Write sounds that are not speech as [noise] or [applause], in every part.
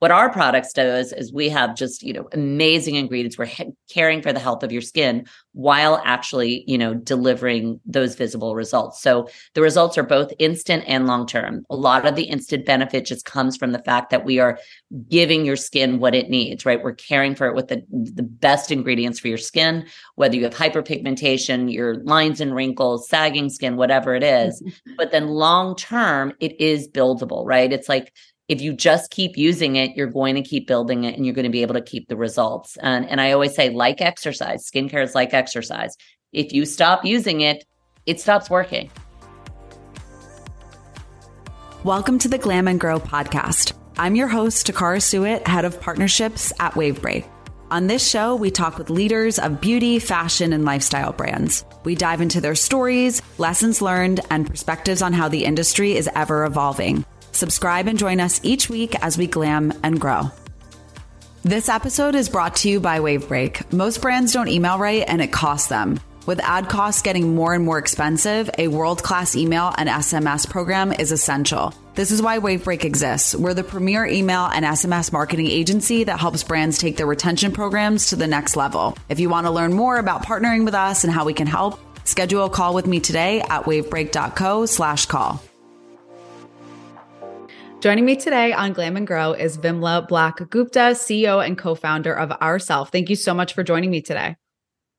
what our products do is, is we have just, you know, amazing ingredients. We're he- caring for the health of your skin while actually, you know, delivering those visible results. So the results are both instant and long term. A lot of the instant benefit just comes from the fact that we are giving your skin what it needs, right? We're caring for it with the, the best ingredients for your skin, whether you have hyperpigmentation, your lines and wrinkles, sagging skin, whatever it is. Mm-hmm. but then long term, it is buildable, right? It's like if you just keep using it, you're going to keep building it and you're going to be able to keep the results. And, and I always say, like exercise, skincare is like exercise. If you stop using it, it stops working. Welcome to the Glam and Grow podcast. I'm your host, Takara Suet, head of partnerships at Wavebreak. On this show, we talk with leaders of beauty, fashion, and lifestyle brands. We dive into their stories, lessons learned, and perspectives on how the industry is ever evolving. Subscribe and join us each week as we glam and grow. This episode is brought to you by Wavebreak. Most brands don't email right and it costs them. With ad costs getting more and more expensive, a world class email and SMS program is essential. This is why Wavebreak exists. We're the premier email and SMS marketing agency that helps brands take their retention programs to the next level. If you want to learn more about partnering with us and how we can help, schedule a call with me today at wavebreak.co slash call. Joining me today on Glam and Grow is Vimla Black Gupta, CEO and co founder of Ourself. Thank you so much for joining me today.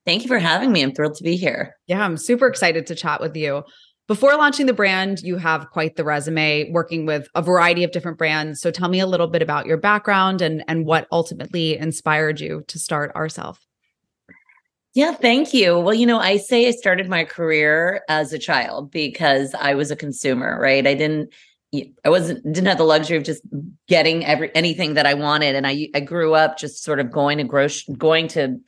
Thank you for having me. I'm thrilled to be here. Yeah, I'm super excited to chat with you. Before launching the brand, you have quite the resume working with a variety of different brands. So tell me a little bit about your background and, and what ultimately inspired you to start Ourself. Yeah, thank you. Well, you know, I say I started my career as a child because I was a consumer, right? I didn't I wasn't didn't have the luxury of just getting every anything that I wanted, and I I grew up just sort of going to grocery going to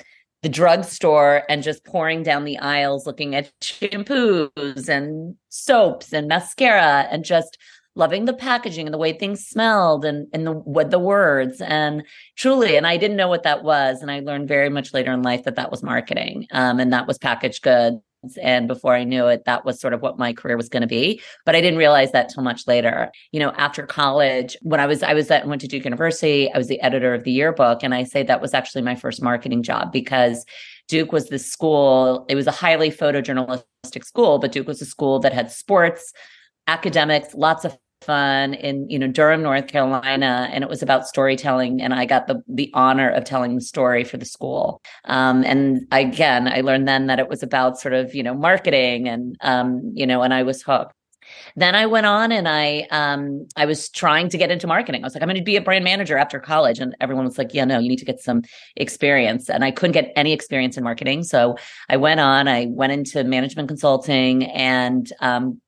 the drugstore and just pouring down the aisles, looking at shampoos and soaps and mascara, and just loving the packaging and the way things smelled and and the what the words. And truly and I didn't know what that was. And I learned very much later in life that that was marketing um, and that was packaged goods and before I knew it, that was sort of what my career was going to be. But I didn't realize that till much later. You know, after college, when I was I was at went to Duke University, I was the editor of the yearbook, and I say that was actually my first marketing job because Duke was the school. It was a highly photojournalistic school, but Duke was a school that had sports, academics, lots of fun in you know Durham, North Carolina, and it was about storytelling. And I got the the honor of telling the story for the school. Um, and again, I learned then that it was about sort of you know marketing and um, you know, and I was hooked. Then I went on and I um I was trying to get into marketing. I was like, I'm going to be a brand manager after college, and everyone was like, Yeah, no, you need to get some experience. And I couldn't get any experience in marketing, so I went on. I went into management consulting and um,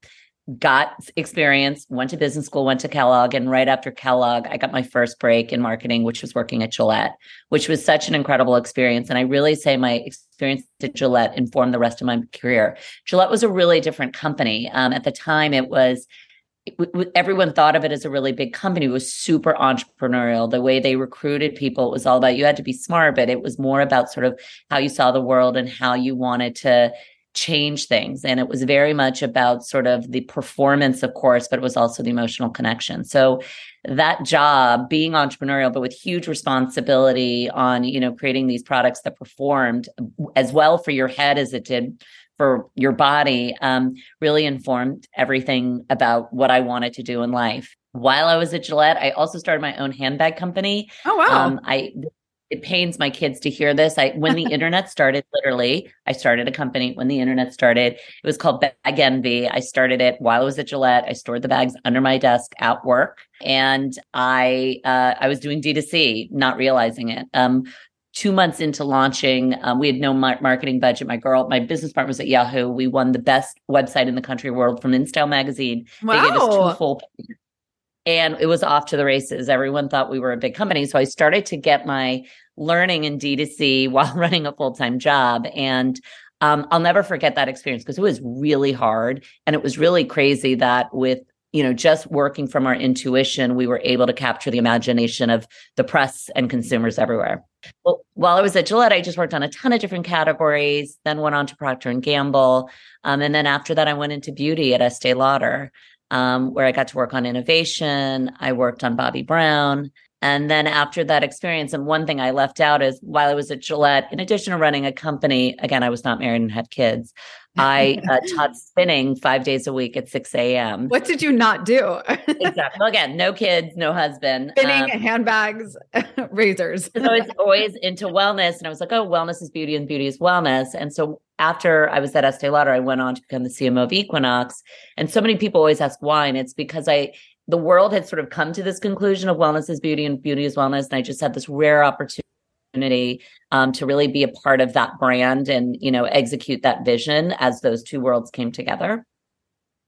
got experience, went to business school, went to Kellogg, and right after Kellogg, I got my first break in marketing, which was working at Gillette, which was such an incredible experience. And I really say my experience at Gillette informed the rest of my career. Gillette was a really different company. Um, at the time, it was everyone thought of it as a really big company. It was super entrepreneurial. The way they recruited people, it was all about you had to be smart, but it was more about sort of how you saw the world and how you wanted to change things. And it was very much about sort of the performance, of course, but it was also the emotional connection. So that job, being entrepreneurial, but with huge responsibility on, you know, creating these products that performed as well for your head as it did for your body, um, really informed everything about what I wanted to do in life. While I was at Gillette, I also started my own handbag company. Oh wow! Um, I it pains my kids to hear this. I when the [laughs] internet started, literally, I started a company when the internet started. It was called Bag Envy. I started it while I was at Gillette. I stored the bags under my desk at work, and I uh, I was doing D2C, not realizing it. Um, two months into launching, um, we had no mar- marketing budget. My girl, my business partner was at Yahoo. We won the best website in the country world from InStyle magazine. Wow. They gave us two full and it was off to the races. Everyone thought we were a big company. So I started to get my learning in D2C [laughs] while running a full time job. And um, I'll never forget that experience because it was really hard. And it was really crazy that with you know just working from our intuition we were able to capture the imagination of the press and consumers everywhere well, while i was at gillette i just worked on a ton of different categories then went on to procter and gamble um, and then after that i went into beauty at estee lauder um, where I got to work on innovation. I worked on Bobbi Brown. And then after that experience, and one thing I left out is while I was at Gillette, in addition to running a company, again, I was not married and had kids. I uh, [laughs] taught spinning five days a week at 6 a.m. What did you not do? [laughs] exactly. Well, again, no kids, no husband. Spinning, um, handbags, [laughs] razors. so I was always into wellness. And I was like, oh, wellness is beauty and beauty is wellness. And so after I was at Estee Lauder, I went on to become the CMO of Equinox. And so many people always ask why. And it's because I the world had sort of come to this conclusion of wellness is beauty and beauty is wellness. And I just had this rare opportunity um, to really be a part of that brand and, you know, execute that vision as those two worlds came together.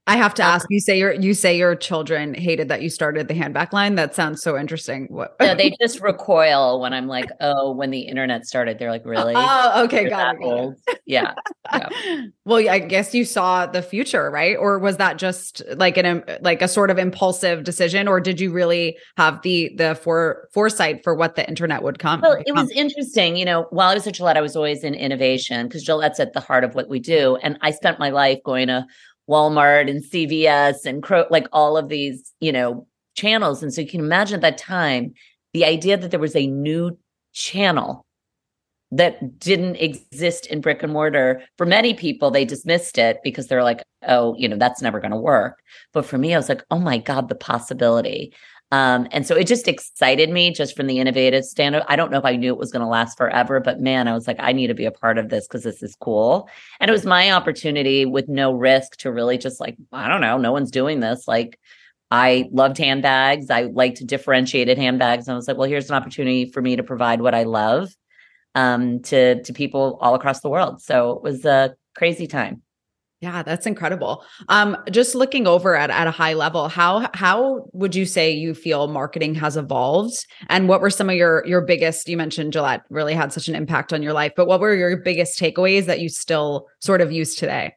I have to uh, ask. You say your you say your children hated that you started the handbag line. That sounds so interesting. What? no, they [laughs] just recoil when I'm like, oh, when the internet started. They're like, really? [laughs] Oh, okay, got it, got it. Yeah. yeah. [laughs] well, I guess you saw the future, right? Or was that just like an um, like a sort of impulsive decision, or did you really have the the for foresight for what the internet would come? Well, it was interesting. You know, while I was at Gillette, I was always in innovation because Gillette's at the heart of what we do, and I spent my life going to Walmart and CVS and Cro- like all of these, you know, channels. And so you can imagine at that time, the idea that there was a new channel that didn't exist in brick and mortar. For many people, they dismissed it because they're like, oh, you know, that's never going to work. But for me, I was like, oh my God, the possibility. Um, and so it just excited me just from the innovative standard. I don't know if I knew it was going to last forever, but man, I was like, I need to be a part of this because this is cool. And it was my opportunity with no risk to really just like, I don't know, no one's doing this. Like, I loved handbags. I liked differentiated handbags. And I was like, well, here's an opportunity for me to provide what I love um, to to people all across the world. So it was a crazy time. Yeah, that's incredible. Um, just looking over at at a high level, how how would you say you feel marketing has evolved? And what were some of your your biggest? You mentioned Gillette really had such an impact on your life, but what were your biggest takeaways that you still sort of use today?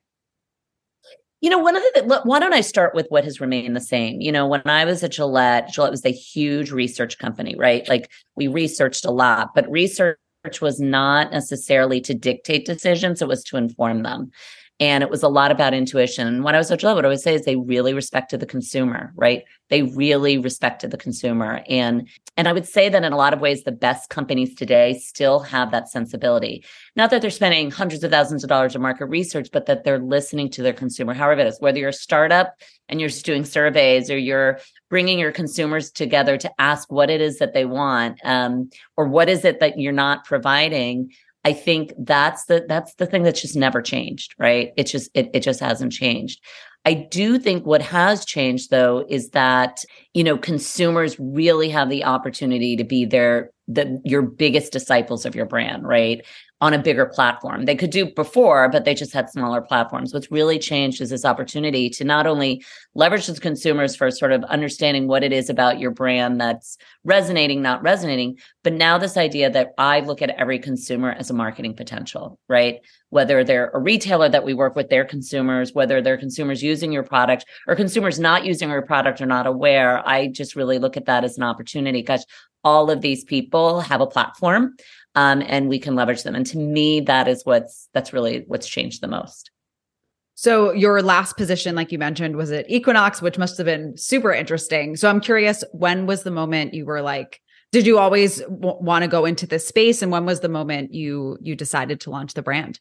You know, one of the why don't I start with what has remained the same? You know, when I was at Gillette, Gillette was a huge research company, right? Like we researched a lot, but research was not necessarily to dictate decisions; it was to inform them and it was a lot about intuition. What I was at Gillette, what I would say is they really respected the consumer, right? They really respected the consumer. And and I would say that in a lot of ways, the best companies today still have that sensibility. Not that they're spending hundreds of thousands of dollars of market research, but that they're listening to their consumer, however it is, whether you're a startup and you're just doing surveys or you're bringing your consumers together to ask what it is that they want um, or what is it that you're not providing I think that's the that's the thing that's just never changed, right? It just it it just hasn't changed. I do think what has changed though is that, you know, consumers really have the opportunity to be their the your biggest disciples of your brand, right? On a bigger platform. They could do before, but they just had smaller platforms. What's really changed is this opportunity to not only leverage the consumers for sort of understanding what it is about your brand that's resonating, not resonating, but now this idea that I look at every consumer as a marketing potential, right? Whether they're a retailer that we work with their consumers, whether they're consumers using your product or consumers not using your product or not aware, I just really look at that as an opportunity. Gosh, all of these people have a platform um, and we can leverage them. And to me, that is what's that's really what's changed the most. So your last position, like you mentioned, was at Equinox, which must have been super interesting. So I'm curious, when was the moment you were like, did you always w- want to go into this space, and when was the moment you you decided to launch the brand?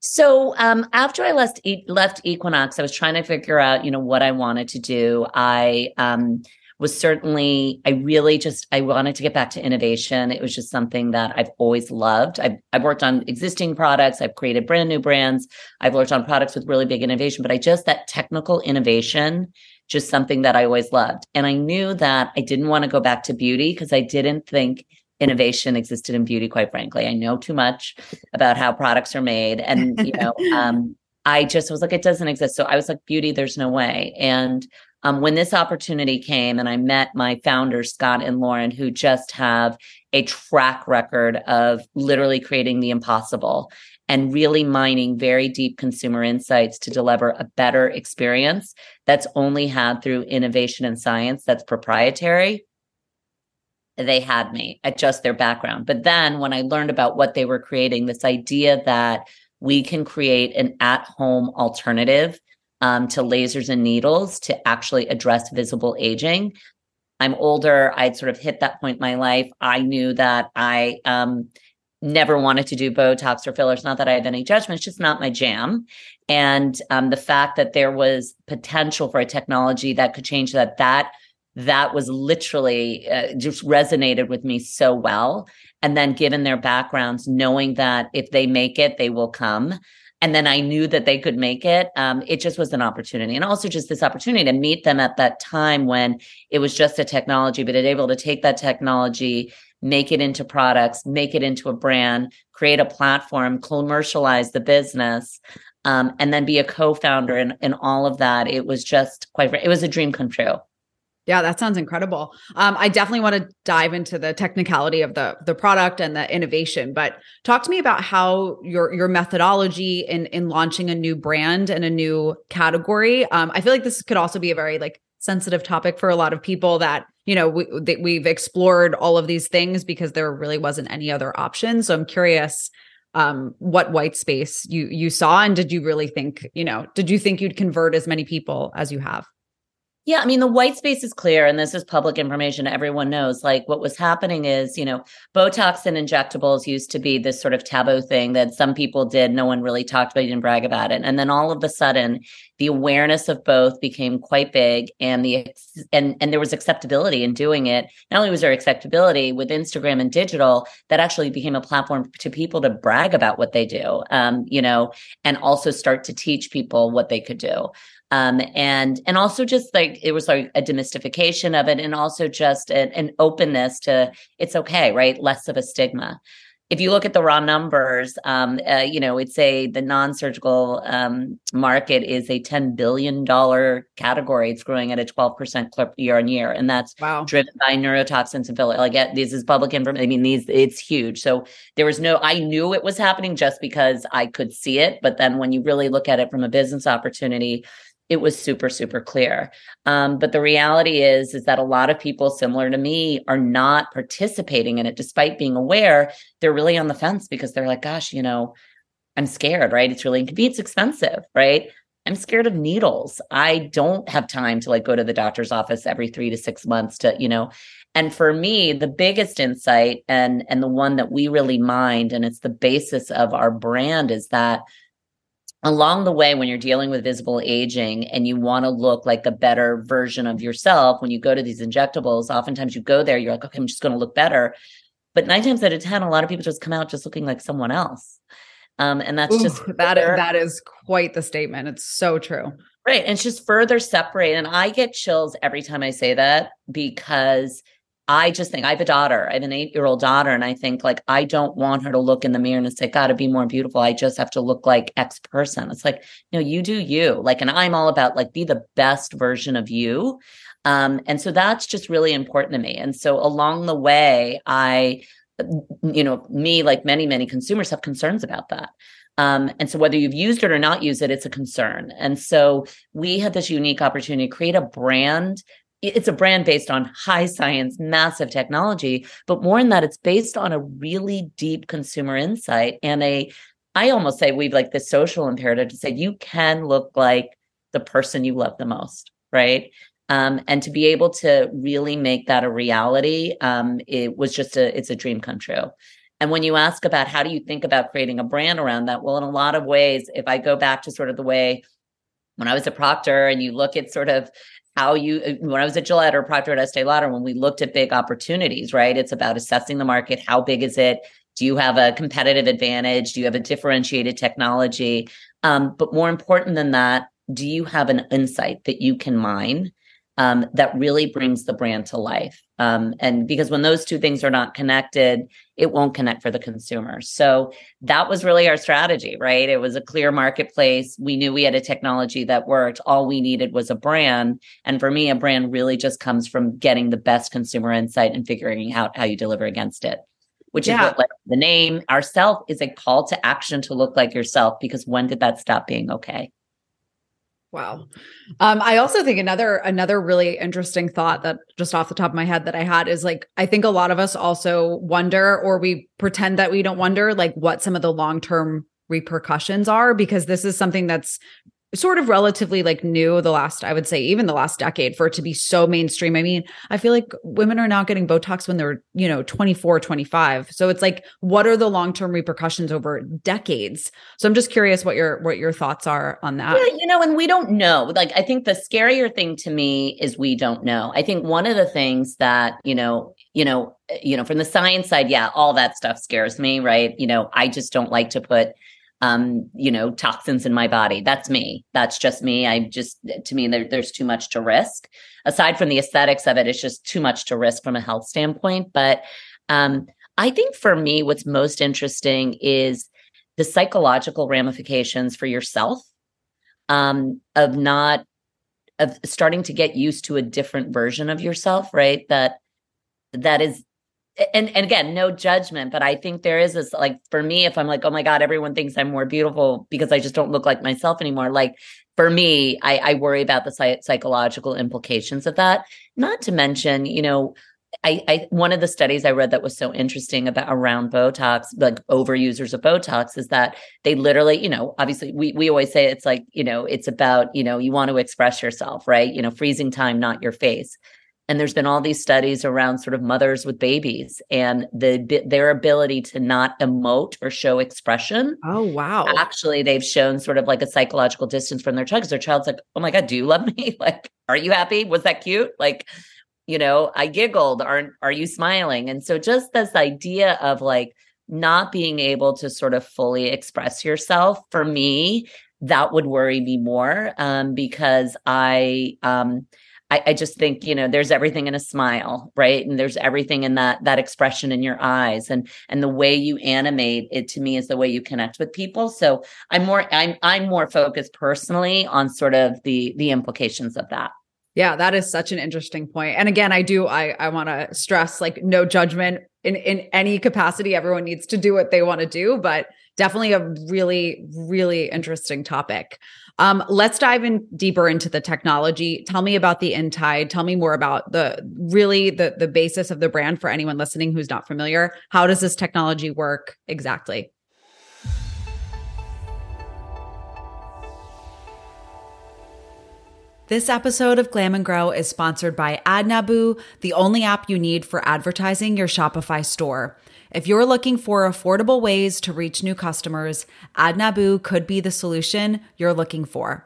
So um, after I left e- left Equinox, I was trying to figure out, you know, what I wanted to do. I um, was certainly I really just I wanted to get back to innovation. It was just something that I've always loved. I've I've worked on existing products, I've created brand new brands, I've worked on products with really big innovation, but I just that technical innovation just something that I always loved. And I knew that I didn't want to go back to beauty because I didn't think innovation existed in beauty quite frankly. I know too much about how products are made and you know [laughs] um I just was like, it doesn't exist. So I was like, beauty, there's no way. And um, when this opportunity came and I met my founders, Scott and Lauren, who just have a track record of literally creating the impossible and really mining very deep consumer insights to deliver a better experience that's only had through innovation and science that's proprietary. They had me at just their background. But then when I learned about what they were creating, this idea that we can create an at home alternative um, to lasers and needles to actually address visible aging. I'm older. I'd sort of hit that point in my life. I knew that I um, never wanted to do Botox or fillers. Not that I have any judgment, it's just not my jam. And um, the fact that there was potential for a technology that could change that, that that was literally uh, just resonated with me so well. And then given their backgrounds, knowing that if they make it, they will come. And then I knew that they could make it. Um, it just was an opportunity. And also just this opportunity to meet them at that time when it was just a technology, but it able to take that technology, make it into products, make it into a brand, create a platform, commercialize the business, um, and then be a co-founder in all of that. It was just quite, it was a dream come true. Yeah, that sounds incredible. Um, I definitely want to dive into the technicality of the the product and the innovation, but talk to me about how your your methodology in in launching a new brand and a new category. Um, I feel like this could also be a very like sensitive topic for a lot of people that you know we that we've explored all of these things because there really wasn't any other option. So I'm curious um what white space you you saw and did you really think you know did you think you'd convert as many people as you have yeah, I mean, the white space is clear, and this is public information. Everyone knows. Like, what was happening is, you know, Botox and injectables used to be this sort of taboo thing that some people did. No one really talked about it, didn't brag about it. And then all of a sudden, the awareness of both became quite big, and the and and there was acceptability in doing it. Not only was there acceptability with Instagram and digital, that actually became a platform to people to brag about what they do, um, you know, and also start to teach people what they could do um, and and also just like it was like a demystification of it and also just an, an openness to it's okay right less of a stigma if you look at the raw numbers, um, uh, you know, it's a the non-surgical um, market is a ten billion dollar category. It's growing at a twelve percent clip year on year, and that's wow. driven by neurotoxins and filler. Like, this is public information. I mean, these it's huge. So there was no. I knew it was happening just because I could see it, but then when you really look at it from a business opportunity, it was super super clear. Um, but the reality is is that a lot of people similar to me are not participating in it despite being aware they're really on the fence because they're like gosh you know i'm scared right? It's really inconvenient it's expensive right? I'm scared of needles. I don't have time to like go to the doctor's office every three to six months to you know? And for me the biggest insight and and the one that we really mined and it's the basis of our brand is that along the way when you're dealing with visible aging and you want to look like a better version of yourself when you go to these injectables oftentimes you go there you're like okay i'm just going to look better. But nine times out of ten a lot of people just come out just looking like someone else. Um, and that's Ooh, just that is, that is quite the statement. It's so true. Right and it's just further separate and i get chills every time i say that because I just think I have a daughter. I have an eight year old daughter, and I think like I don't want her to look in the mirror and say, "Gotta be more beautiful." I just have to look like X person. It's like, no, you do you. Like, and I'm all about like be the best version of you. Um, and so that's just really important to me. And so along the way, I, you know, me like many many consumers have concerns about that. Um, and so whether you've used it or not used it, it's a concern. And so we had this unique opportunity to create a brand it's a brand based on high science, massive technology, but more than that, it's based on a really deep consumer insight and a, I almost say we've like the social imperative to say you can look like the person you love the most, right? Um, and to be able to really make that a reality, um, it was just a, it's a dream come true. And when you ask about how do you think about creating a brand around that, well, in a lot of ways, if I go back to sort of the way when I was a Procter and you look at sort of how you uh, when I was at Gillette or Procter at Estee Lauder, when we looked at big opportunities, right? It's about assessing the market. How big is it? Do you have a competitive advantage? Do you have a differentiated technology? Um, but more important than that, do you have an insight that you can mine um, that really brings the brand to life. Um, and because when those two things are not connected, it won't connect for the consumer. So that was really our strategy, right? It was a clear marketplace. We knew we had a technology that worked. All we needed was a brand. And for me, a brand really just comes from getting the best consumer insight and figuring out how you deliver against it which yeah. is what like, the name ourself is a call to action to look like yourself because when did that stop being okay Wow. Um, I also think another another really interesting thought that just off the top of my head that I had is like I think a lot of us also wonder or we pretend that we don't wonder like what some of the long-term repercussions are because this is something that's sort of relatively like new the last i would say even the last decade for it to be so mainstream. I mean i feel like women are now getting botox when they're you know 24 25 so it's like what are the long-term repercussions over decades? So i'm just curious what your what your thoughts are on that. Yeah you know and we don't know. Like i think the scarier thing to me is we don't know. I think one of the things that you know you know you know from the science side yeah all that stuff scares me right? You know i just don't like to put um, you know, toxins in my body. That's me. That's just me. I just, to me, there, there's too much to risk. Aside from the aesthetics of it, it's just too much to risk from a health standpoint. But um, I think for me, what's most interesting is the psychological ramifications for yourself um, of not, of starting to get used to a different version of yourself, right? That, that is and and again no judgment but i think there is this like for me if i'm like oh my god everyone thinks i'm more beautiful because i just don't look like myself anymore like for me i i worry about the psych- psychological implications of that not to mention you know I, I one of the studies I read that was so interesting about around Botox, like overusers of Botox, is that they literally, you know, obviously we we always say it's like, you know, it's about, you know, you want to express yourself, right? You know, freezing time, not your face and there's been all these studies around sort of mothers with babies and the their ability to not emote or show expression. Oh wow. Actually they've shown sort of like a psychological distance from their child because their child's like oh my god do you love me? [laughs] Like are you happy? Was that cute? Like you know i giggled. Aren't are you smiling? And so just this idea of like not being able to sort of fully express yourself for me that would worry me more um, because i um, I, I, just think you know there's everything in a smile right? And there's everything in that that expression in your eyes. And and the way you animate it to me is the way you connect with people. So i'm more i'm i'm more focused personally on sort of the the implications of that. Yeah that is such an interesting point. And again i do i i want to stress like no judgment in in any capacity. Everyone needs to do what they want to do but definitely a really really interesting topic um, let's dive in deeper into the technology. Tell me about the Intide. Tell me more about the really the the basis of the brand for anyone listening who's not familiar. How does this technology work exactly? This episode of Glam and Grow is sponsored by AdNabu, the only app you need for advertising your Shopify store. If you're looking for affordable ways to reach new customers, AdNabu could be the solution you're looking for.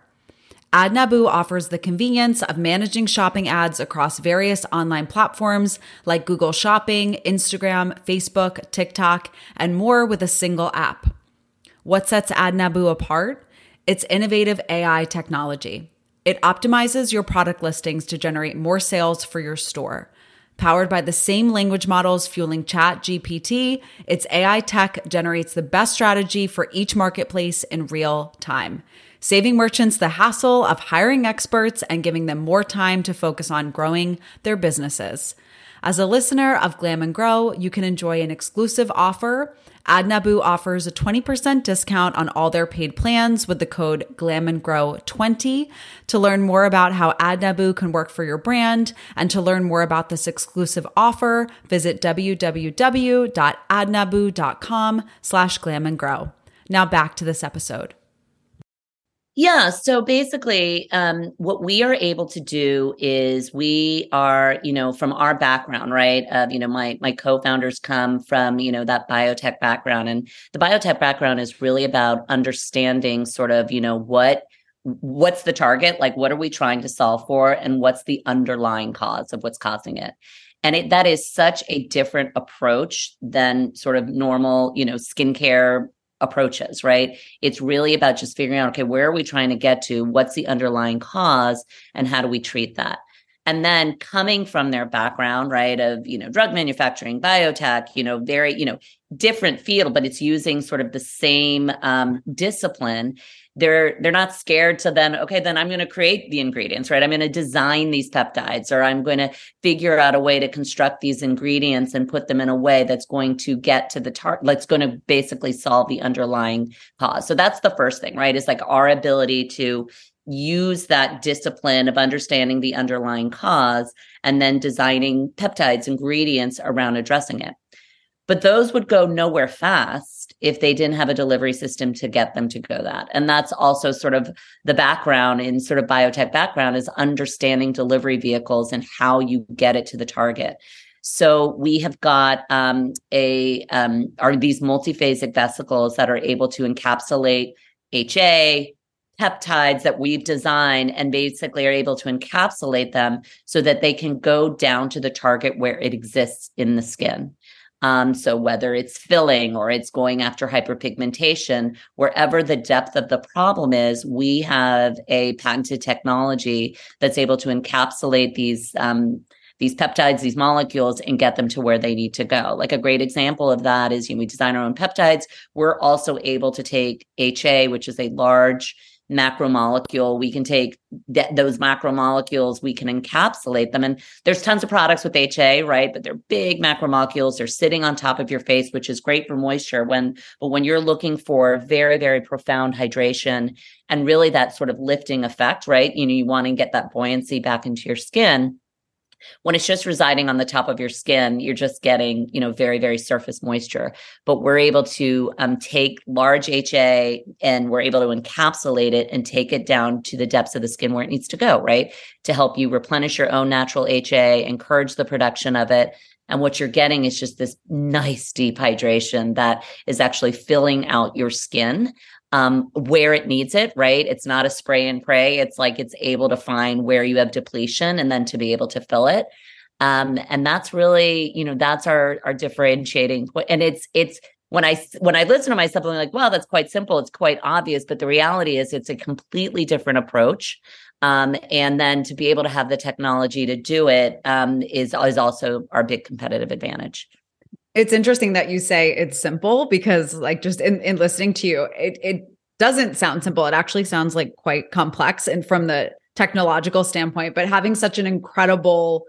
AdNabu offers the convenience of managing shopping ads across various online platforms like Google Shopping, Instagram, Facebook, TikTok, and more with a single app. What sets AdNabu apart? It's innovative AI technology. It optimizes your product listings to generate more sales for your store. Powered by the same language models fueling Chat GPT, its AI tech generates the best strategy for each marketplace in real time, saving merchants the hassle of hiring experts and giving them more time to focus on growing their businesses. As a listener of Glam and Grow, you can enjoy an exclusive offer AdNabu offers a 20% discount on all their paid plans with the code GlamandGrow20. To learn more about how AdNabu can work for your brand and to learn more about this exclusive offer, visit www.adnabu.com slash glamandgrow. Now back to this episode. Yeah. So basically, um, what we are able to do is we are, you know, from our background, right? Of, you know, my my co-founders come from, you know, that biotech background, and the biotech background is really about understanding, sort of, you know, what what's the target, like what are we trying to solve for, and what's the underlying cause of what's causing it. And it, that is such a different approach than sort of normal, you know, skincare approaches, right? It's really about just figuring out, okay, where are we trying to get to? What's the underlying cause? And how do we treat that? And then coming from their background, right, of, you know, drug manufacturing, biotech, you know, very, you know, different field, but it's using sort of the same um, discipline they're they're not scared to then okay then i'm going to create the ingredients right? I'm going to design these peptides or i'm going to figure out a way to construct these ingredients and put them in a way that's going to get to the target that's going to basically solve the underlying cause. So that's the first thing right? Is like our ability to use that discipline of understanding the underlying cause and then designing peptides ingredients around addressing it. But those would go nowhere fast if they didn't have a delivery system to get them to go that. And that's also sort of the background in sort of biotech background is understanding delivery vehicles and how you get it to the target. So we have got um, a um, are these multiphasic vesicles that are able to encapsulate HA peptides that we've designed and basically are able to encapsulate them so that they can go down to the target where it exists in the skin. Um, so whether it's filling or it's going after hyperpigmentation, wherever the depth of the problem is, we have a patented technology that's able to encapsulate these um, these peptides, these molecules, and get them to where they need to go. Like a great example of that is you know, we design our own peptides. We're also able to take HA, which is a large macromolecule. We can take th- those macromolecules, we can encapsulate them. And there's tons of products with HA, right? But they're big macromolecules. They're sitting on top of your face, which is great for moisture. When, but when you're looking for very, very profound hydration and really that sort of lifting effect, right? You know, you want to get that buoyancy back into your skin when it's just residing on the top of your skin, you're just getting, you know, very, very surface moisture. But we're able to um, take large HA and we're able to encapsulate it and take it down to the depths of the skin where it needs to go, right? To help you replenish your own natural HA, encourage the production of it. And what you're getting is just this nice deep hydration that is actually filling out your skin um, where it needs it, right? It's not a spray and pray. It's like it's able to find where you have depletion and then to be able to fill it. Um, and that's really, you know, that's our our differentiating point. And it's it's when I when I listen to myself, I'm like, well, that's quite simple. It's quite obvious, but the reality is, it's a completely different approach. Um, and then to be able to have the technology to do it um, is is also our big competitive advantage. It's interesting that you say it's simple because, like, just in, in listening to you, it, it doesn't sound simple. It actually sounds like quite complex and from the technological standpoint, but having such an incredible,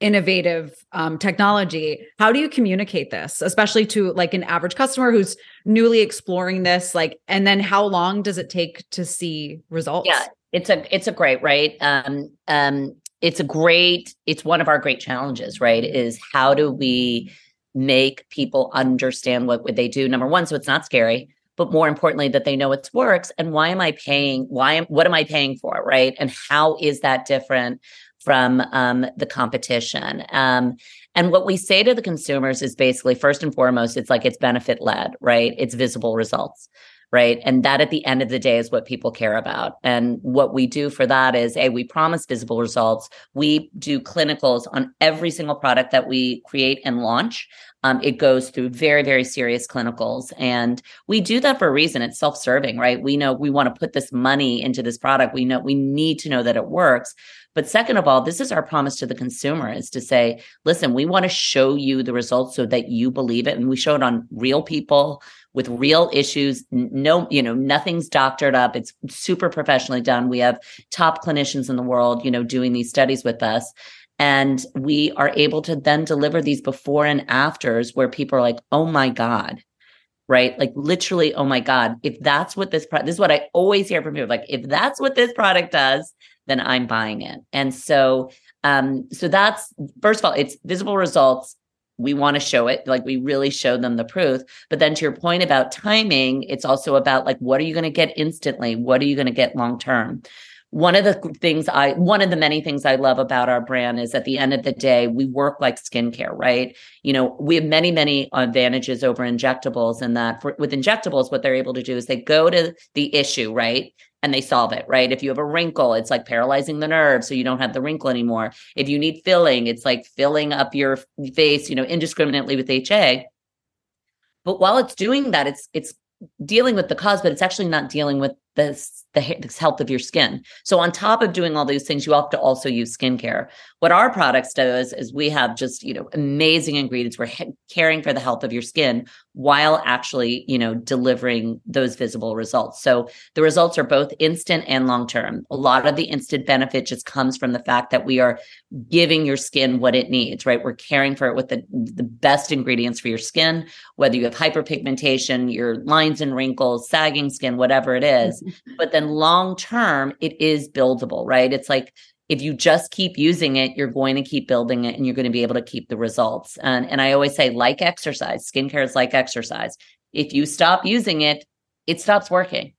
innovative um, technology, how do you communicate this, especially to like an average customer who's newly exploring this? Like, and then how long does it take to see results? Yeah, it's a it's a great right. Um, um, it's a great. It's one of our great challenges, right? Is how do we make people understand what would they do number one so it's not scary but more importantly that they know it works and why am i paying why am what am i paying for right? And how is that different from um, the competition? Um, and what we say to the consumers is basically first and foremost it's like it's benefit led right? It's visible results right? And that at the end of the day is what people care about. And what we do for that is, a we promise visible results. We do clinicals on every single product that we create and launch. Um, it goes through very, very serious clinicals. And we do that for a reason. It's self serving, right? We know we want to put this money into this product. We know we need to know that it works. But second of all, this is our promise to the consumer is to say, listen, we want to show you the results so that you believe it. And we show it on real people with real issues. No, you know, nothing's doctored up. It's super professionally done. We have top clinicians in the world, you know, doing these studies with us. And we are able to then deliver these before and afters where people are like, oh my God, right? Like literally, oh my God, if that's what this product, this is what I always hear from people. Like, if that's what this product does, then I'm buying it. And so, um, so that's first of all, it's visible results we want to show it like we really show them the proof but then to your point about timing it's also about like what are you going to get instantly what are you going to get long term one of the things I, one of the many things I love about our brand is at the end of the day, we work like skincare, right? You know, we have many, many advantages over injectables and that for, with injectables, what they're able to do is they go to the issue, right? And they solve it, right? If you have a wrinkle, it's like paralyzing the nerve so you don't have the wrinkle anymore. If you need filling, it's like filling up your face, you know, indiscriminately with HA. But while it's doing that, it's it's dealing with the cause, but it's actually not dealing with this the, health of your skin. So on top of doing all these things, you have to also use skincare. What our products do is, is we have just you know amazing ingredients. We're he- caring for the health of your skin while actually you know delivering those visible results. So the results are both instant and long term. A lot of the instant benefit just comes from the fact that we are giving your skin what it needs. Right, we're caring for it with the the best ingredients for your skin. Whether you have hyperpigmentation, your lines and wrinkles, sagging skin, whatever it is but then long term, it is buildable, right? It's like if you just keep using it, you're going to keep building it and you're going to be able to keep the results. And, and I always say, like exercise, skincare is like exercise. if you stop using it, it stops working.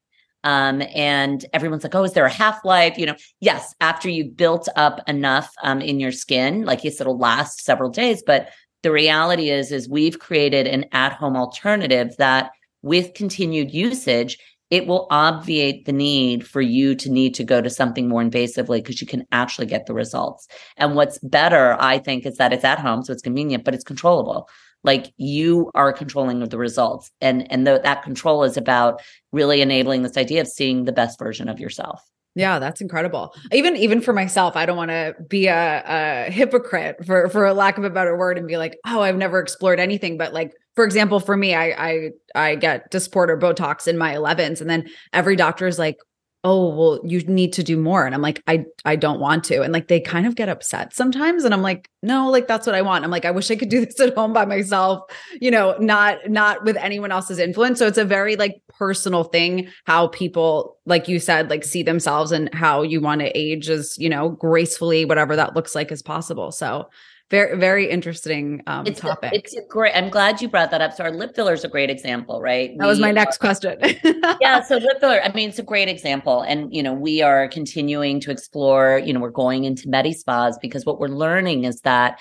Um, and everyone's like, oh, is there a half life? You know, yes, after you built up enough um, in your skin, like you said, it'll last several days. But the reality is, is we've created an at home alternative that with continued usage, it will obviate the need for you to need to go to something more invasively because you can actually get the results. And what's better, I think, is that it's at home, so it's convenient, but it's controllable. Like you are controlling the results, and and that control is about really enabling this idea of seeing the best version of yourself. Yeah, that's incredible. Even even for myself, I don't want to be a, a hypocrite for for a lack of a better word and be like, oh, I've never explored anything. But like, for example, for me, I I I get Dysport or Botox in my 11s, and then every doctor is like, oh well you need to do more. And i'm like i i don't want to. And like they kind of get upset sometimes and i'm like no like that's what i want. I'm like i wish i could do [laughs] this at home by myself you know not not with anyone else's influence. So it's a very like personal thing how people like you said like see themselves and how you want to age as you know gracefully whatever that looks like as possible. So very very interesting um, it's topic. A, it's a great. I'm glad you brought that up. So our lip filler is a great example, right? That we, was my next question. [laughs] yeah, so lip filler. I mean, it's a great example, and you know, we are continuing to explore. You know, we're going into medi spas because what we're learning is that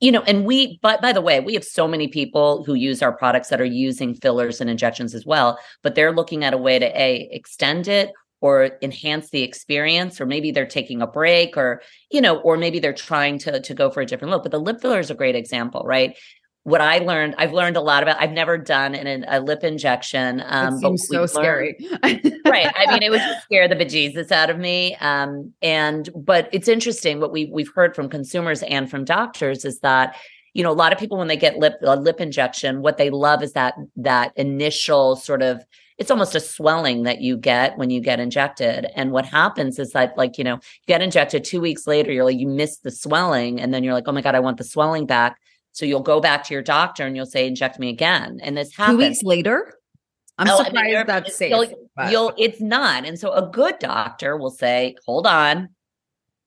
you know and we but by the way we have so many people who use our products that are using fillers and injections as well but they're looking at a way to a extend it or enhance the experience or maybe they're taking a break or you know or maybe they're trying to to go for a different look but the lip filler is a great example right what I learned, I've learned a lot about. I've never done an, a lip injection. Um, it seems so scary, right? I mean, it would [laughs] scare the bejesus out of me. Um, and but it's interesting what we we've heard from consumers and from doctors is that you know a lot of people when they get lip a lip injection, what they love is that that initial sort of it's almost a swelling that you get when you get injected. And what happens is that, like, you know, you get injected two weeks later, you're like, you miss the swelling. And then you're like, oh my God, I want the swelling back. So you'll go back to your doctor and you'll say, inject me again. And this happens. Two weeks later? I'm oh, surprised I mean, that's safe. You'll, you'll, it's not. And so a good doctor will say, hold on,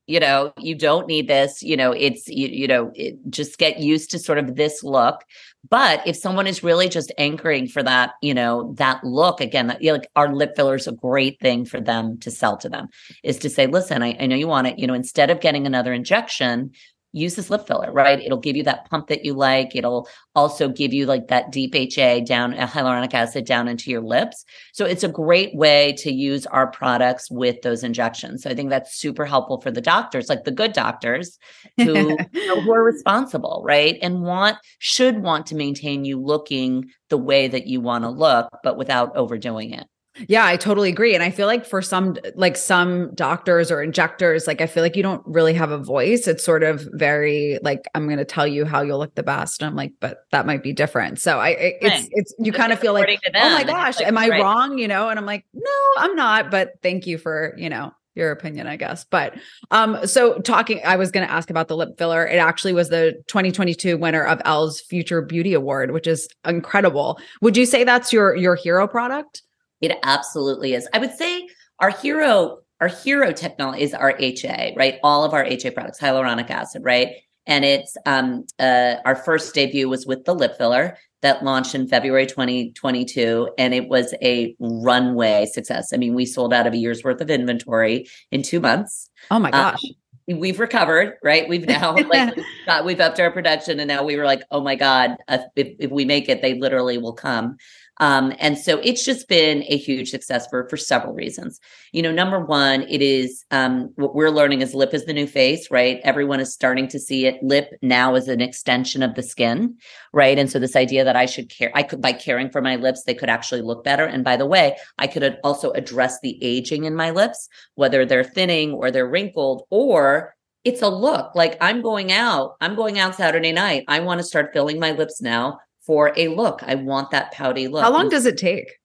you know you don't need this you know it's you, you know it, just get used to sort of this look. But if someone is really just anchoring for that you know that look again that you know, like our lip filler is a great thing for them to sell to them is to say listen I, I know you want it you know instead of getting another injection use this lip filler, right? It'll give you that pump that you like. It'll also give you like that deep HA down, uh, hyaluronic acid down into your lips. So it's a great way to use our products with those injections. So I think that's super helpful for the doctors, like the good doctors [laughs] who, you know, who are responsible, right? And want, should want to maintain you looking the way that you want to look, but without overdoing it. Yeah, I totally agree. And I feel like for some, like some doctors or injectors, like I feel like you don't really have a voice. It's sort of very like, I'm going to tell you how you'll look the best. And I'm like, but that might be different. So I, it's, right. it's, you kind of feel like, oh my gosh, like, am I right. wrong? You know? And I'm like, no, I'm not. But thank you for, you know, your opinion, I guess. But um, so talking, I was going to ask about the lip filler. It actually was the 2022 winner of Elle's Future Beauty Award, which is incredible. Would you say that's your your hero product? It absolutely is. I would say our hero, our hero technology is our HA, right? All of our HA products, hyaluronic acid, right? And it's um, uh, our first debut was with the lip filler that launched in February 2022, and it was a runway success. I mean, we sold out of a year's worth of inventory in two months. Oh my gosh. Um, we've recovered, right? We've now [laughs] like we've, got, we've upped our production, and now we were like, oh my god, if, if we make it, they literally will come. Um, and so it's just been a huge success for for several reasons. You know, number one, it is um, what we're learning is lip is the new face, right? Everyone is starting to see it. Lip now is an extension of the skin, right? And so this idea that I should care, I could by caring for my lips, they could actually look better. And by the way, I could also address the aging in my lips, whether they're thinning or they're wrinkled or it's a look like I'm going out. I'm going out Saturday night. I want to start filling my lips now for a look. I want that pouty look. How long does it take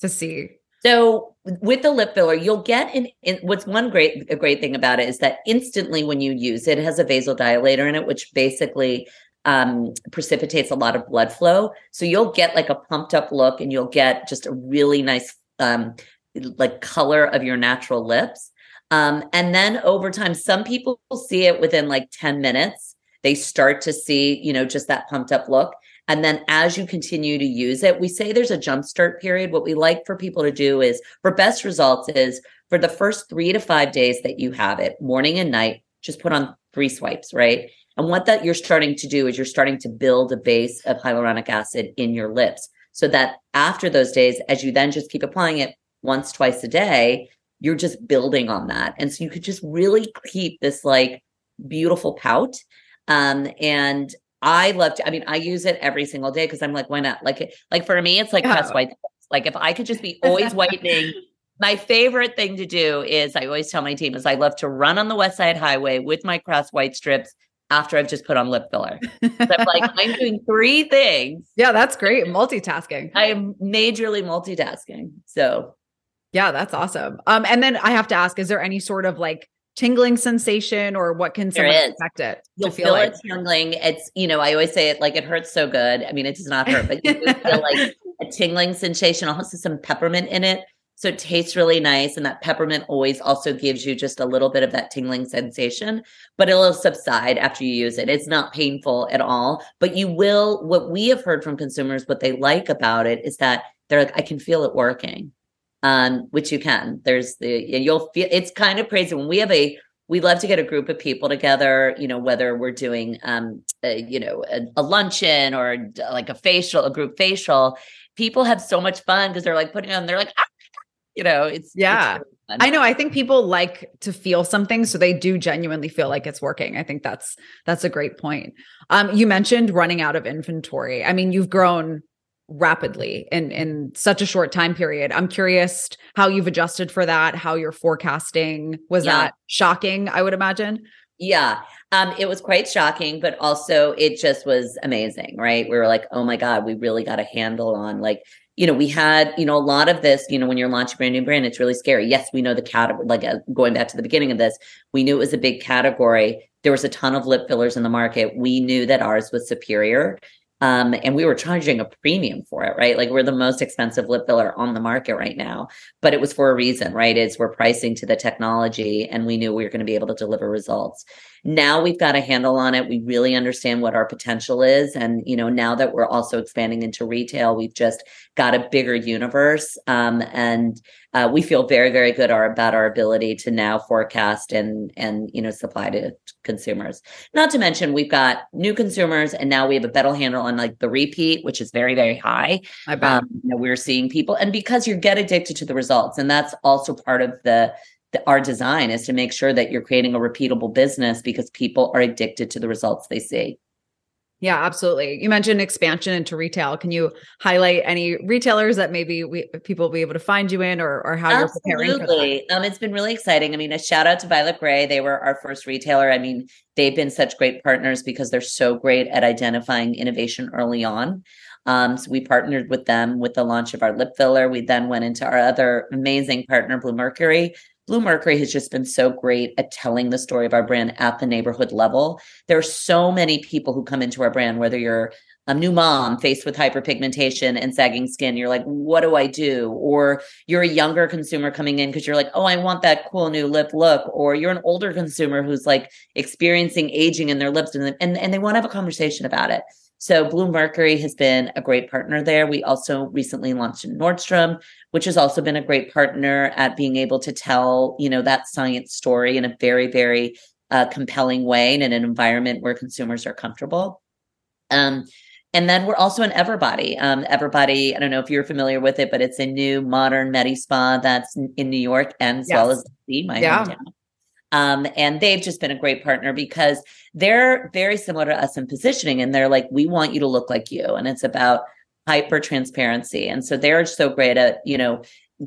to see? So with the lip filler, you'll get in, in, what's one great a great thing about it is that instantly when you use it, it has a vasodilator in it, which basically um, precipitates a lot of blood flow. So you'll get like a pumped up look, and you'll get just a really nice um, like color of your natural lips. Um, and then over time, some people see it within like 10 minutes. They start to see, you know, just that pumped up look. And then as you continue to use it, we say there's a jumpstart period. What we like for people to do is for best results is for the first three to five days that you have it, morning and night, just put on three swipes, right? And what that you're starting to do is you're starting to build a base of hyaluronic acid in your lips so that after those days, as you then just keep applying it once, twice a day, you're just building on that. And so you could just really keep this like beautiful pout. Um, and I love to, I mean, I use it every single day because I'm like, why not? Like, like for me, it's like oh. white. Like if I could just be always whitening [laughs] my favorite thing to do is I always tell my team is I love to run on the West Side Highway with my Crest white strips after I've just put on lip filler. So I'm like, [laughs] I'm doing three things. Yeah, that's great. Multitasking. I am majorly multitasking. So yeah, that's awesome. Um, and then I have to ask, is there any sort of like tingling sensation or what can someone expect it You'll feel, feel like? it tingling. It's, you know, I always say it like it hurts so good. I mean, it does not hurt, but you feel like [laughs] a tingling sensation, also some peppermint in it. So it tastes really nice. And that peppermint always also gives you just a little bit of that tingling sensation, but it'll subside after you use it. It's not painful at all, but you will. What we have heard from consumers, what they like about it is that they're like, I can feel it working. Um, which you can. There's the, you'll feel it's kind of crazy when we have a, we love to get a group of people together, you know, whether we're doing, um, a, you know, a, a luncheon or like a facial, a group facial. People have so much fun because they're like putting on, they're like, ah, you know, it's yeah. It's really I know. I think people like to feel something, so they do genuinely feel like it's working. I think that's that's a great point. Um, you mentioned running out of inventory. I mean, you've grown rapidly in in such a short time period. I'm curious how you've adjusted for that, how you're forecasting. Was yeah. that shocking? I would imagine. Yeah. Um, it was quite shocking, but also it just was amazing, right? We were like, oh my God, we really got a handle on like you know, we had, you know, a lot of this, you know, when you're launching a brand new brand, it's really scary. Yes, we know the category, like uh, going back to the beginning of this, we knew it was a big category. There was a ton of lip fillers in the market. We knew that ours was superior. Um, and we were charging a premium for it, right? Like we're the most expensive lip filler on the market right now, but it was for a reason, right? Is we're pricing to the technology and we knew we were going to be able to deliver results. Now we've got a handle on it. We really understand what our potential is. And, you know, now that we're also expanding into retail, we've just got a bigger universe. Um, and uh, we feel very, very good our, about our ability to now forecast and, and, you know, supply to consumers. Not to mention we've got new consumers and now we have a better handle on like the repeat, which is very, very high. I bet. Um, you know, we're seeing people and because you get addicted to the results and that's also part of the the, our design is to make sure that you're creating a repeatable business because people are addicted to the results they see. Yeah, absolutely. You mentioned expansion into retail. Can you highlight any retailers that maybe we, people will be able to find you in or, or how absolutely. you're preparing for that? Um, it's been really exciting. I mean, a shout out to Violet Grey. They were our first retailer. I mean, they've been such great partners because they're so great at identifying innovation early on. Um, so we partnered with them with the launch of our lip filler. We then went into our other amazing partner, Bluemercury, Bluemercury has just been so great at telling the story of our brand at the neighborhood level. There are so many people who come into our brand, whether you're a new mom faced with hyperpigmentation and sagging skin, you're like, what do I do? Or you're a younger consumer coming in because you're like, oh, I want that cool new lip look. Or you're an older consumer who's like experiencing aging in their lips and, and, and they want to have a conversation about it. So Bluemercury has been a great partner there. We also recently launched in Nordstrom, which has also been a great partner at being able to tell, you know, that science story in a very, very uh, compelling way and in an environment where consumers are comfortable. Um, and then we're also in Everbody. Um, Everbody, I don't know if you're familiar with it, but it's a new modern Medi Spa that's in New York and as yes. well as my yeah. hometown. Um, and they've just been a great partner because they're very similar to us in positioning. And they're like, we want you to look like you. And it's about hyper transparency. And so they're so great at, you know,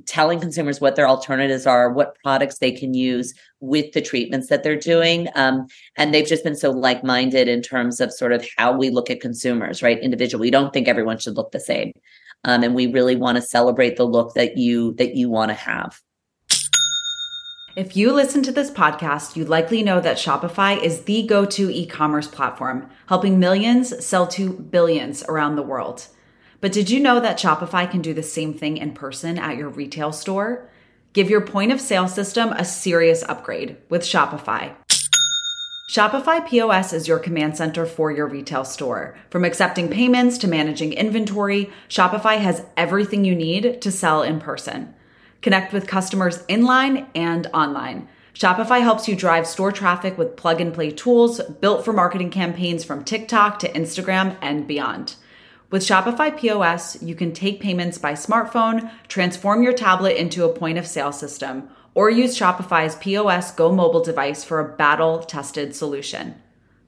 telling consumers what their alternatives are, what products they can use with the treatments that they're doing. Um, and they've just been so like minded in terms of sort of how we look at consumers, right? Individually, we don't think everyone should look the same. Um, and we really want to celebrate the look that you that you want to have. If you listen to this podcast, you likely know that Shopify is the go to e commerce platform, helping millions sell to billions around the world. But did you know that Shopify can do the same thing in person at your retail store? Give your point of sale system a serious upgrade with Shopify. Shopify POS is your command center for your retail store. From accepting payments to managing inventory, Shopify has everything you need to sell in person. Connect with customers inline and online. Shopify helps you drive store traffic with plug and play tools built for marketing campaigns from TikTok to Instagram and beyond. With Shopify POS, you can take payments by smartphone, transform your tablet into a point of sale system, or use Shopify's POS Go mobile device for a battle tested solution.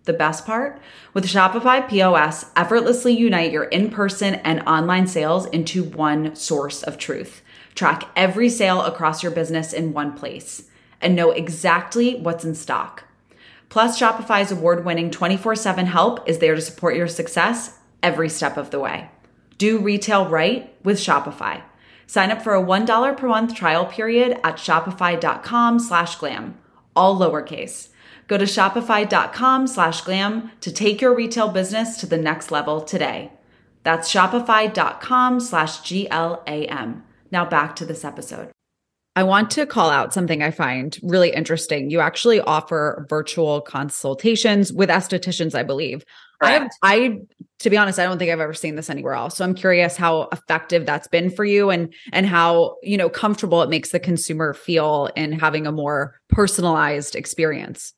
The best part? With Shopify POS, effortlessly unite your in person and online sales into one source of truth. Track every sale across your business in one place and know exactly what's in stock. Plus, Shopify's award winning 24 7 help is there to support your success every step of the way. Do retail right with Shopify. Sign up for a $1 per month trial period at shopify.com slash glam, all lowercase. Go to shopify.com slash glam to take your retail business to the next level today. That's shopify.com slash G-L-A-M. Now back to this episode. I want to call out something I find really interesting. You actually offer virtual consultations with estheticians, I believe. I have, I, to be honest, I don't think I've ever seen this anywhere else. So I'm curious how effective that's been for you and, and how, you know, comfortable it makes the consumer feel in having a more personalized experience.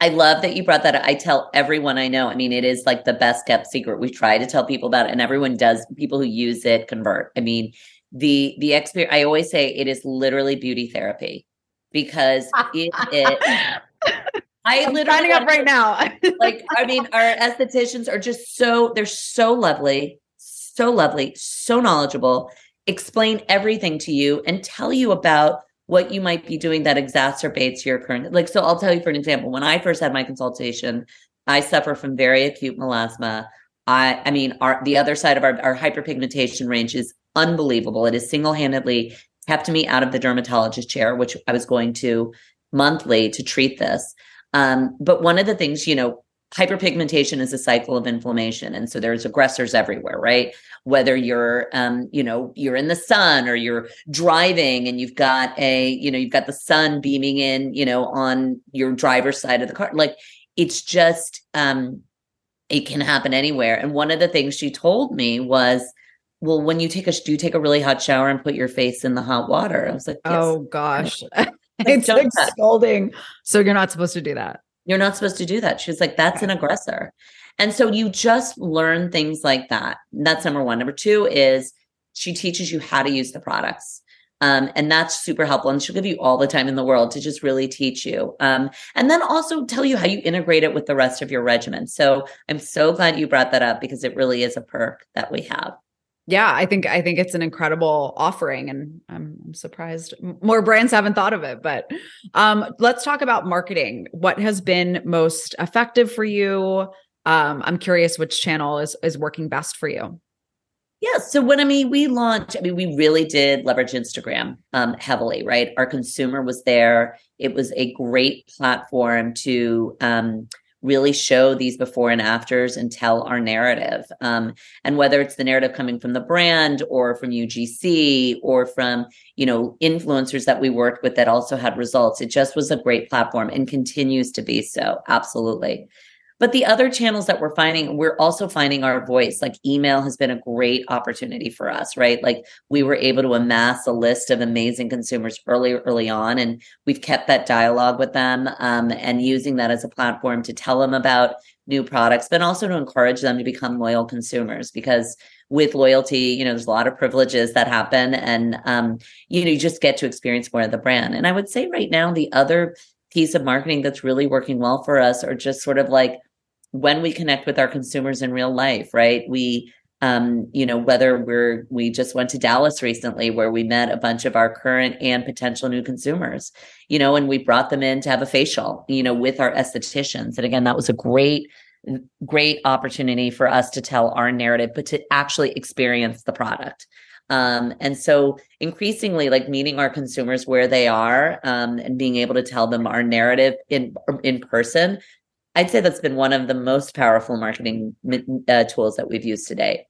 I love that you brought that up. I tell everyone I know. I mean, it is like the best kept secret. We try to tell people about it and everyone does. People who use it convert. I mean, the, the experience, I always say it is literally beauty therapy because it, it [laughs] I am signing up right now. [laughs] like, I mean, our estheticians are just so they're so lovely, so lovely, so knowledgeable, explain everything to you and tell you about what you might be doing that exacerbates your current like so I'll tell you for an example when I first had my consultation I suffer from very acute melasma I I mean our the other side of our, our hyperpigmentation range is unbelievable. It has single-handedly kept me out of the dermatologist chair which I was going to monthly to treat this. Um, but one of the things, you know, hyperpigmentation is a cycle of inflammation and so there's aggressors everywhere right? Whether you're um you know you're in the sun or you're driving and you've got a you know you've got the sun beaming in you know on your driver's side of the car like it's just um it can happen anywhere. And one of the things she told me was well when you take a do you take a really hot shower and put your face in the hot water i was like yes. oh gosh [laughs] it's like scolding. So you're not supposed to do that. You're not supposed to do that. She's like, that's an aggressor. And so you just learn things like that. That's number one. Number two is she teaches you how to use the products. Um, and that's super helpful. And she'll give you all the time in the world to just really teach you. Um, and then also tell you how you integrate it with the rest of your regimen. So I'm so glad you brought that up because it really is a perk that we have yeah, I think I think it's an incredible offering, and I'm, surprised more brands haven't thought of it. But um, let's talk about marketing. What has been most effective for you? Um, I'm curious which channel is is working best for you. Yeah. So when I mean we launched, I mean we really did leverage Instagram um, heavily, right? Our consumer was there. It was a great platform to um, really show these before and afters and tell our narrative. Um, and whether it's the narrative coming from the brand or from UGC or from, you know, influencers that we worked with that also had results, it just was a great platform and continues to be so. Absolutely. But the other channels that we're finding, we're also finding our voice. Like email has been a great opportunity for us, right? Like we were able to amass a list of amazing consumers early, early on, and we've kept that dialogue with them um, and using that as a platform to tell them about new products, but also to encourage them to become loyal consumers because with loyalty, you know, there's a lot of privileges that happen and um, you know, you just get to experience more of the brand. And I would say right now, the other piece of marketing that's really working well for us are just sort of like when we connect with our consumers in real life, right? We um, you know, whether we're we just went to Dallas recently where we met a bunch of our current and potential new consumers, you know, and we brought them in to have a facial, you know, with our estheticians. And again, that was a great great opportunity for us to tell our narrative, but to actually experience the product. Um, and so increasingly like meeting our consumers where they are um, and being able to tell them our narrative in in person I'd say that's been one of the most powerful marketing uh, tools that we've used today.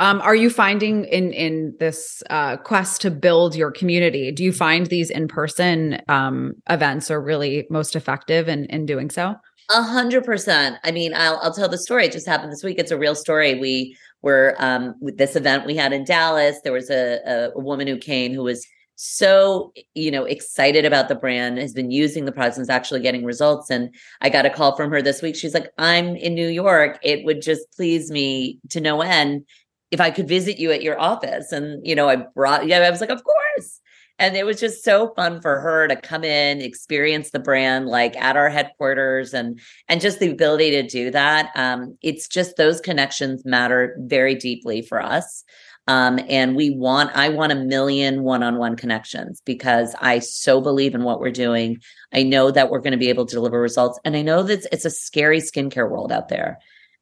Um, are you finding in in this uh, quest to build your community? Do you find these in person um, events are really most effective in in doing so? A hundred percent. I mean, I'll I'll tell the story. It just happened this week. It's a real story. We were um with this event we had in Dallas. There was a, a woman who came who was so you know excited about the brand has been using the products and is actually getting results and i got a call from her this week. She's like i'm in new york. It would just please me to no end if i could visit you at your office. And you know i brought yeah i was like of course. And it was just so fun for her to come in experience the brand like at our headquarters and and just the ability to do that um it's just those connections matter very deeply for us um, and we want, I want a million one on one connections because I so believe in what we're doing. I know that we're going to be able to deliver results. And I know that it's a scary skincare world out there.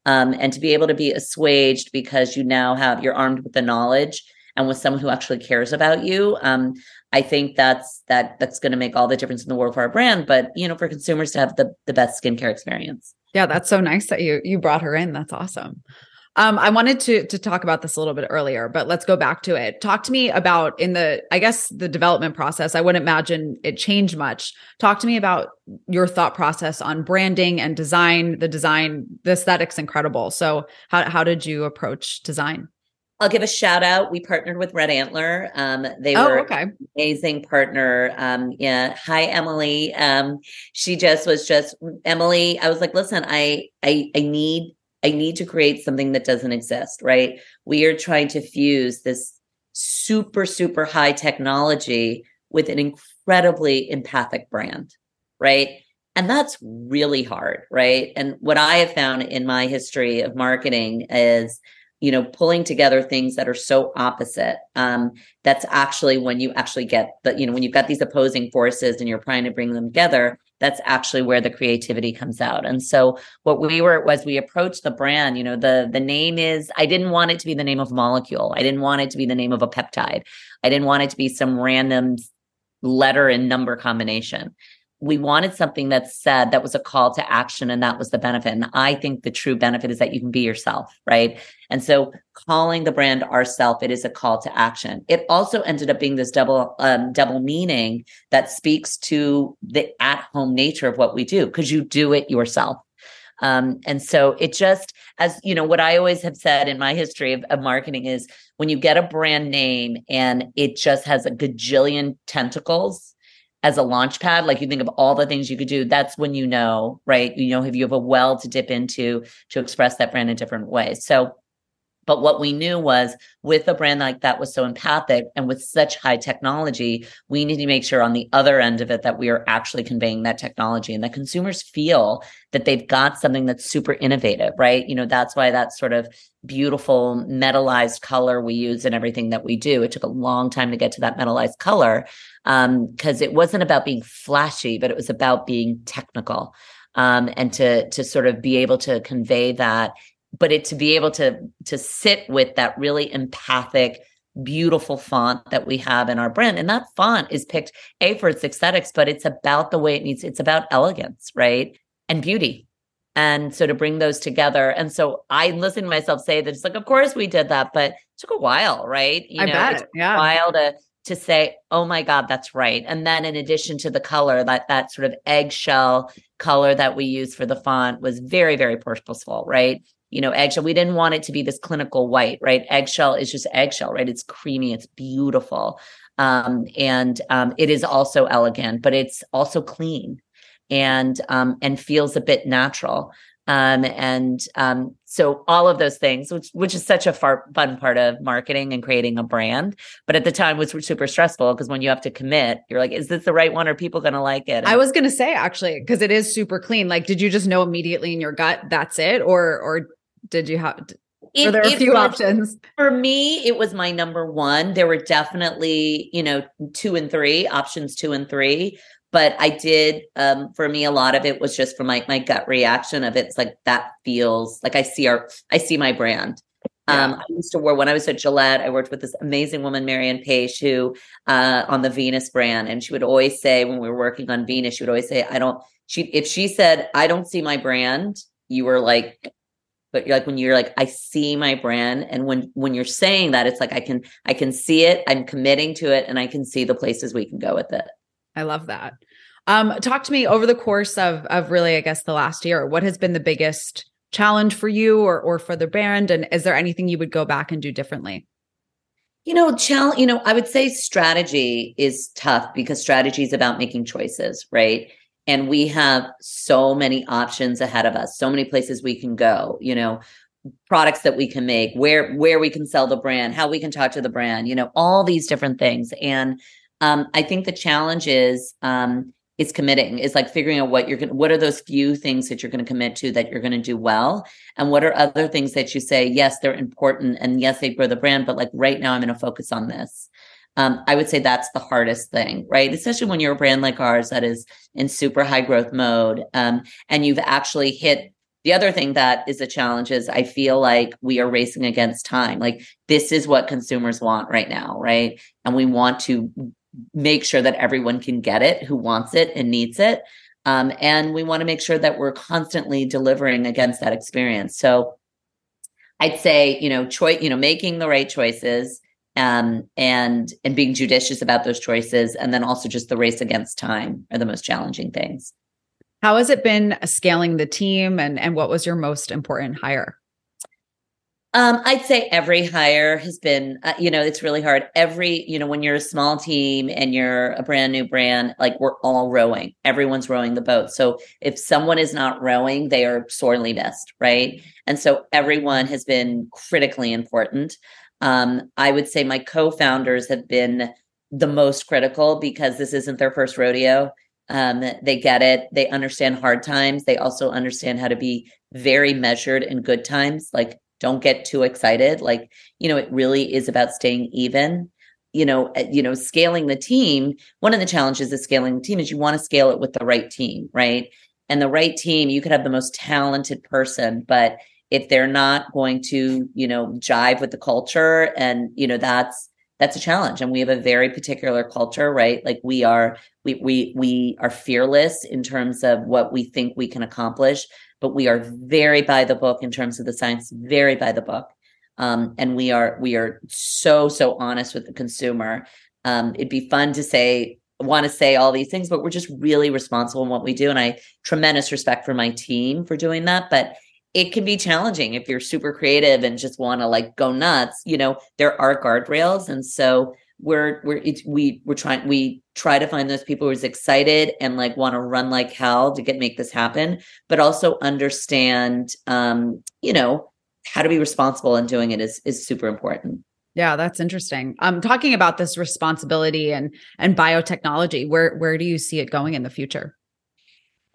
Um, and to be able to be assuaged because you now have, you're armed with the knowledge and with someone who actually cares about you. Um, I think that's that that's going to make all the difference in the world for our brand, but you know, for consumers to have the the best skincare experience. Yeah, that's so nice that you you brought her in. That's awesome. Um, I wanted to to talk about this a little bit earlier, but let's go back to it. Talk to me about in the, I guess the development process. I wouldn't imagine it changed much. Talk to me about your thought process on branding and design. The design, the aesthetics, incredible. So, how how did you approach design? I'll give a shout out. We partnered with Red Antler. Um, they oh, were okay. amazing partner. Um, yeah. Hi, Emily. Um, she just was just Emily. I was like, listen, I I I need I need to create something that doesn't exist, right? We are trying to fuse this super, super high technology with an incredibly empathic brand, right? And that's really hard, right? And what I have found in my history of marketing is, you know, pulling together things that are so opposite. Um, that's actually when you actually get the, you know, when you've got these opposing forces and you're trying to bring them together, that's actually where the creativity comes out. And so what we were was we approached the brand, you know, the the name is I didn't want it to be the name of a molecule. I didn't want it to be the name of a peptide. I didn't want it to be some random letter and number combination we wanted something that said that was a call to action and that was the benefit. And I think the true benefit is that you can be yourself, right? And so calling the brand ourself, it is a call to action. It also ended up being this double um, double meaning that speaks to the at home nature of what we do because you do it yourself. Um, and so it just, as you know, what I always have said in my history of, of marketing is when you get a brand name and it just has a gajillion tentacles as a launch pad, like you think of all the things you could do, that's when you know, right? You know, if you have a well to dip into to express that brand in different ways. So, but what we knew was with a brand like that was so empathic and with such high technology, we need to make sure on the other end of it that we are actually conveying that technology and that consumers feel that they've got something that's super innovative, right? You know, that's why that sort of beautiful metallized color we use in everything that we do. It took a long time to get to that metallized color because um, it wasn't about being flashy, but it was about being technical um, and to to sort of be able to convey that, but it to be able to to sit with that really empathic beautiful font that we have in our brand and that font is picked a for its aesthetics but it's about the way it needs it's about elegance right and beauty and so to bring those together and so i listen to myself say that it's like of course we did that but it took a while right you I know bet. yeah a while to to say, oh my God, that's right. And then in addition to the color, that that sort of eggshell color that we use for the font was very, very purposeful, right? You know, eggshell, we didn't want it to be this clinical white, right? Eggshell is just eggshell, right? It's creamy, it's beautiful. Um, and um, it is also elegant, but it's also clean and um, and feels a bit natural. Um, and um, so all of those things, which which is such a far, fun part of marketing and creating a brand, but at the time was super stressful because when you have to commit, you're like, is this the right one? Are people going to like it? And I was going to say actually because it is super clean. Like, did you just know immediately in your gut that's it, or or did you have? It, there a few was, options? For me, it was my number one. There were definitely, you know, two and three options, two and three but I did um, for me a lot of it was just from like my, my gut reaction of it's like that feels like I see our I see my brand. Yeah. Um, I used to work when I was at Gillette. I worked with this amazing woman, Marianne Page, who uh, on the Venus brand, and she would always say when we were working on Venus, she would always say, "I don't." She if she said, "I don't see my brand," you were like, but you're like when you're like, "I see my brand," and when when you're saying that, it's like I can I can see it. I'm committing to it, and I can see the places we can go with it. I love that. Um, talk to me over the course of of really, I guess, the last year. What has been the biggest challenge for you or or for the brand, and is there anything you would go back and do differently? You know, challenge. You know, I would say strategy is tough because strategy is about making choices, right? And we have so many options ahead of us, so many places we can go. You know, products that we can make, where where we can sell the brand, how we can talk to the brand. You know, all these different things. And um, I think the challenge is um, is committing is like figuring out what you're going what are those few things that you're going to commit to that you're going to do well and what are other things that you say yes they're important and yes they grow the brand but like right now i'm going to focus on this um, i would say that's the hardest thing right especially when you're a brand like ours that is in super high growth mode um, and you've actually hit the other thing that is a challenge is I feel like we are racing against time. Like this is what consumers want right now, right? And we want to make sure that everyone can get it who wants it and needs it. Um, and we want to make sure that we're constantly delivering against that experience. So I'd say, you know, choice, you know, making the right choices um, and and being judicious about those choices, and then also just the race against time are the most challenging things. How has it been scaling the team, and and what was your most important hire? Um, I'd say every hire has been, uh, you know, it's really hard. Every, you know, when you're a small team and you're a brand new brand, like we're all rowing, everyone's rowing the boat. So if someone is not rowing, they are sorely missed, right? And so everyone has been critically important. Um, I would say my co founders have been the most critical because this isn't their first rodeo. Um, they get it. They understand hard times. They also understand how to be very measured in good times. Like don't get too excited like you know it really is about staying even you know eh, you know scaling the team one of the challenges of scaling the team is you want to scale it with the right team right and the right team you could have the most talented person but if they're not going to you know jive with the culture and you know that's that's a challenge and we have a very particular culture right like we are we we we are fearless in terms of what we think we can accomplish but we are very by the book in terms of the science, very by the book. Um, and we are we are so so honest with the consumer. Um, it'd be fun to say want to say all these things, but we're just really responsible in what we do. And I tremendous respect for my team for doing that. But it can be challenging if you're super creative and just want to like go nuts. You know, there are guardrails, and so we're we're we we're trying we try to find those people who's excited and like want to run like hell to get make this happen but also understand um you know how to be responsible in doing it is is super important yeah that's interesting i'm um, talking about this responsibility and and biotechnology where where do you see it going in the future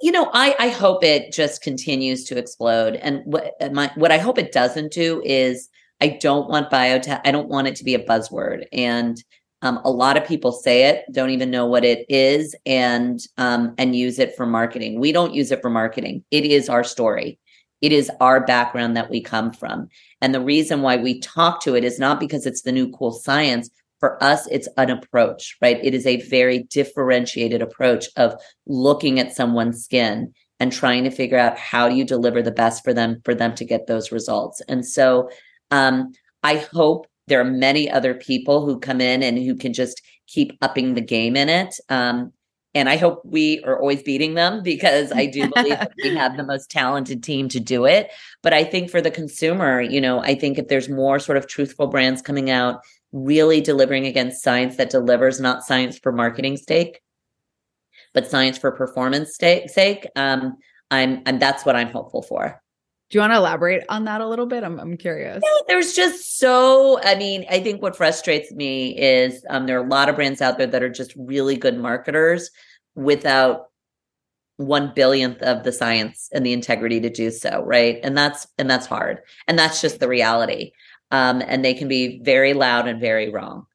you know i i hope it just continues to explode and what my what i hope it doesn't do is I don't want biotech. I don't want it to be a buzzword. And um, a lot of people say it, don't even know what it is, and um, and use it for marketing. We don't use it for marketing. It is our story. It is our background that we come from. And the reason why we talk to it is not because it's the new cool science. For us, it's an approach, right? It is a very differentiated approach of looking at someone's skin and trying to figure out how do you deliver the best for them for them to get those results. And so um, I hope there are many other people who come in and who can just keep upping the game in it. Um, and I hope we are always beating them [laughs] because I do believe we have the most talented team to do it. But I think for the consumer, you know, I think if there's more sort of truthful brands coming out, really delivering against science that delivers, not science for marketing sake, but science for performance sake, um, I'm, and that's what I'm hopeful for. Do you want to elaborate on that a little bit? I'm, I'm curious. There's just so, I mean, I think what frustrates me is um, there are a lot of brands out there that are just really good marketers without one billionth of the science and the integrity to do so. Right. And that's, and that's hard. And that's just the reality. Um, and they can be very loud and very wrong.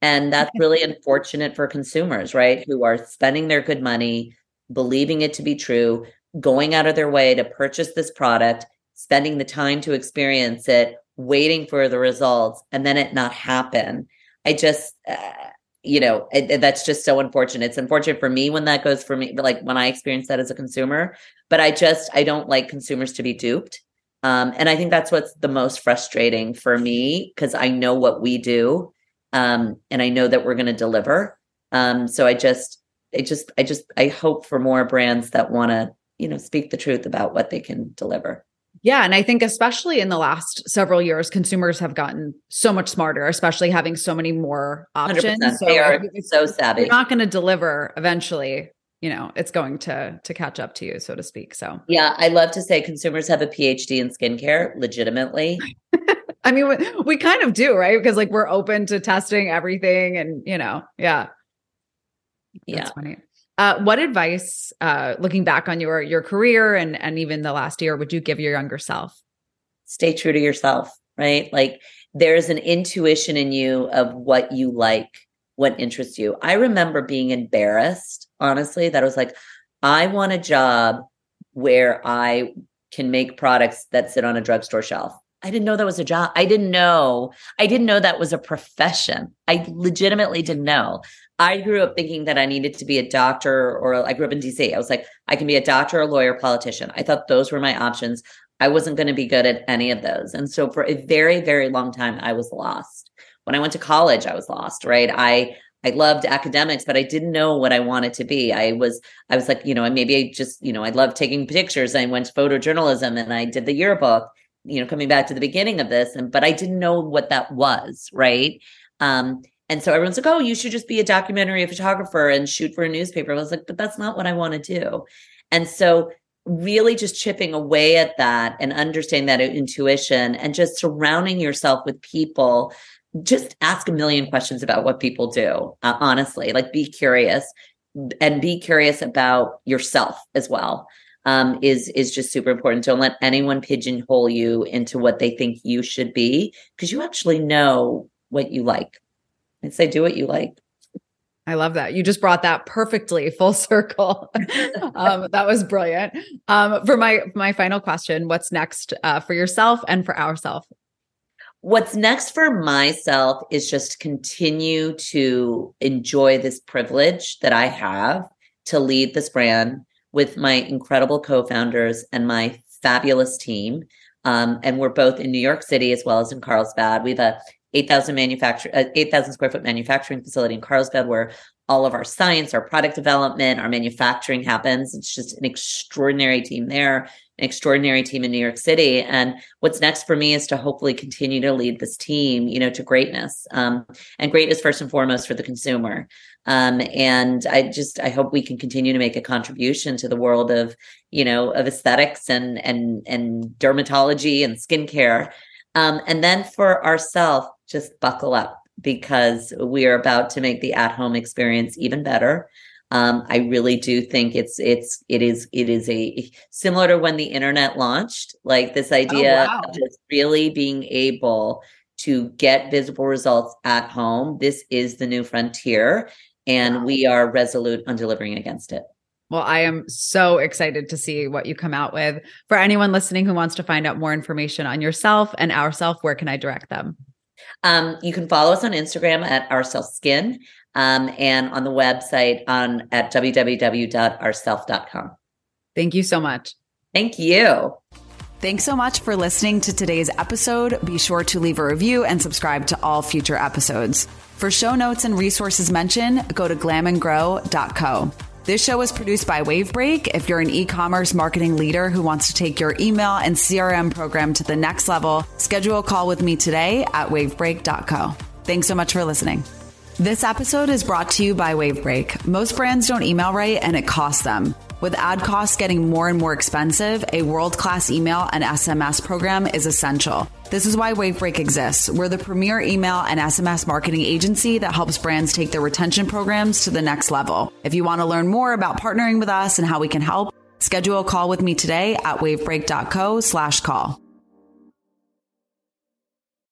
And that's really unfortunate for consumers, right? Who are spending their good money, believing it to be true, going out of their way to purchase this product spending the time to experience it, waiting for the results, and then it not happen. I just, uh, you know, it, it, that's just so unfortunate. It's unfortunate for me when that goes for me, like when I experience that as a consumer. But I just, I don't like consumers to be duped. Um, and I think that's what's the most frustrating for me because I know what we do um, and I know that we're going to deliver. Um, so I just, I just, I just, I hope for more brands that want to, you know, speak the truth about what they can deliver. Yeah. And I think, especially in the last several years, consumers have gotten so much smarter, especially having so many more options. 100%. So they are so savvy. You're not going to deliver eventually. You know, it's going to to catch up to you, so to speak. So, yeah, I love to say consumers have a PhD in skincare, legitimately. [laughs] I mean, we, we kind of do, right? Because like we're open to testing everything, and you know, yeah, yeah. That's funny. Uh, what advice, uh, looking back on your your career and and even the last year, would you give your younger self? Stay true to yourself, right? Like there's an intuition in you of what you like, what interests you. I remember being embarrassed, honestly, that was like, I want a job where I can make products that sit on a drugstore shelf. I didn't know that was a job. I didn't know. I didn't know that was a profession. I legitimately didn't know. I grew up thinking that I needed to be a doctor or I grew up in DC. I was like, I can be a doctor, a lawyer, politician. I thought those were my options. I wasn't going to be good at any of those. And so for a very, very long time, I was lost. When I went to college, I was lost, right? I I loved academics, but I didn't know what I wanted to be. I was, I was like, you know, maybe I just, you know, I loved taking pictures. I went to photojournalism and I did the yearbook, you know, coming back to the beginning of this. And, but I didn't know what that was. Right. Um, and so everyone's like, oh, you should just be a documentary photographer and shoot for a newspaper. I was like, but that's not what I want to do. And so really just chipping away at that and understanding that intuition and just surrounding yourself with people just ask a million questions about what people do uh, honestly like be curious and be curious about yourself as well um, is is just super important don't let anyone pigeonhole you into what they think you should be because you actually know what you like I'd say do what you like. I love that. You just brought that perfectly full [laughs] circle. um, that was brilliant. Um, for my my final question, what's next uh, for yourself and for ourselves? What's next for myself is just continue to enjoy this privilege that I have to lead this brand with my incredible co-founders and my fabulous team. Um, and we're both in New York City as well as in Carlsbad. We have a 8,000 manufacture, uh, 8,000 square foot manufacturing facility in Carlsbad where all of our science, our product development, our manufacturing happens. It's just an extraordinary team there, an extraordinary team in New York City. And what's next for me is to hopefully continue to lead this team, you know, to greatness. Um, and greatness first and foremost for the consumer. Um, and I just I hope we can continue to make a contribution to the world of, you know, of aesthetics and and and dermatology and skincare. Um, and then for ourselves, just buckle up because we are about to make the at-home experience even better. Um, I really do think it's it's it is it is a similar to when the internet launched, like this oh, idea oh, wow. of just really being able to get visible results at home. This is the new frontier, and wow. we are resolute on delivering against it. Well, I am so excited to see what you come out with. For anyone listening who wants to find out more information on yourself and ourself, where can I direct them? Um, you can follow us on Instagram at ourself skin um, and on the website on at www.ourself.com. Thank you so much. Thank you. Thanks so much for listening to today's episode. Be sure to leave a review and subscribe to all future episodes. For show notes and resources mentioned, go to glamandgrow.co. This show is produced by Wavebreak. If you're an e commerce marketing leader who wants to take your email and CRM program to the next level, schedule a call with me today at wavebreak.co. Thanks so much for listening. This episode is brought to you by Wavebreak. Most brands don't email right and it costs them. With ad costs getting more and more expensive, a world class email and SMS program is essential. This is why Wavebreak exists. We're the premier email and SMS marketing agency that helps brands take their retention programs to the next level. If you want to learn more about partnering with us and how we can help, schedule a call with me today at wavebreak.co slash call.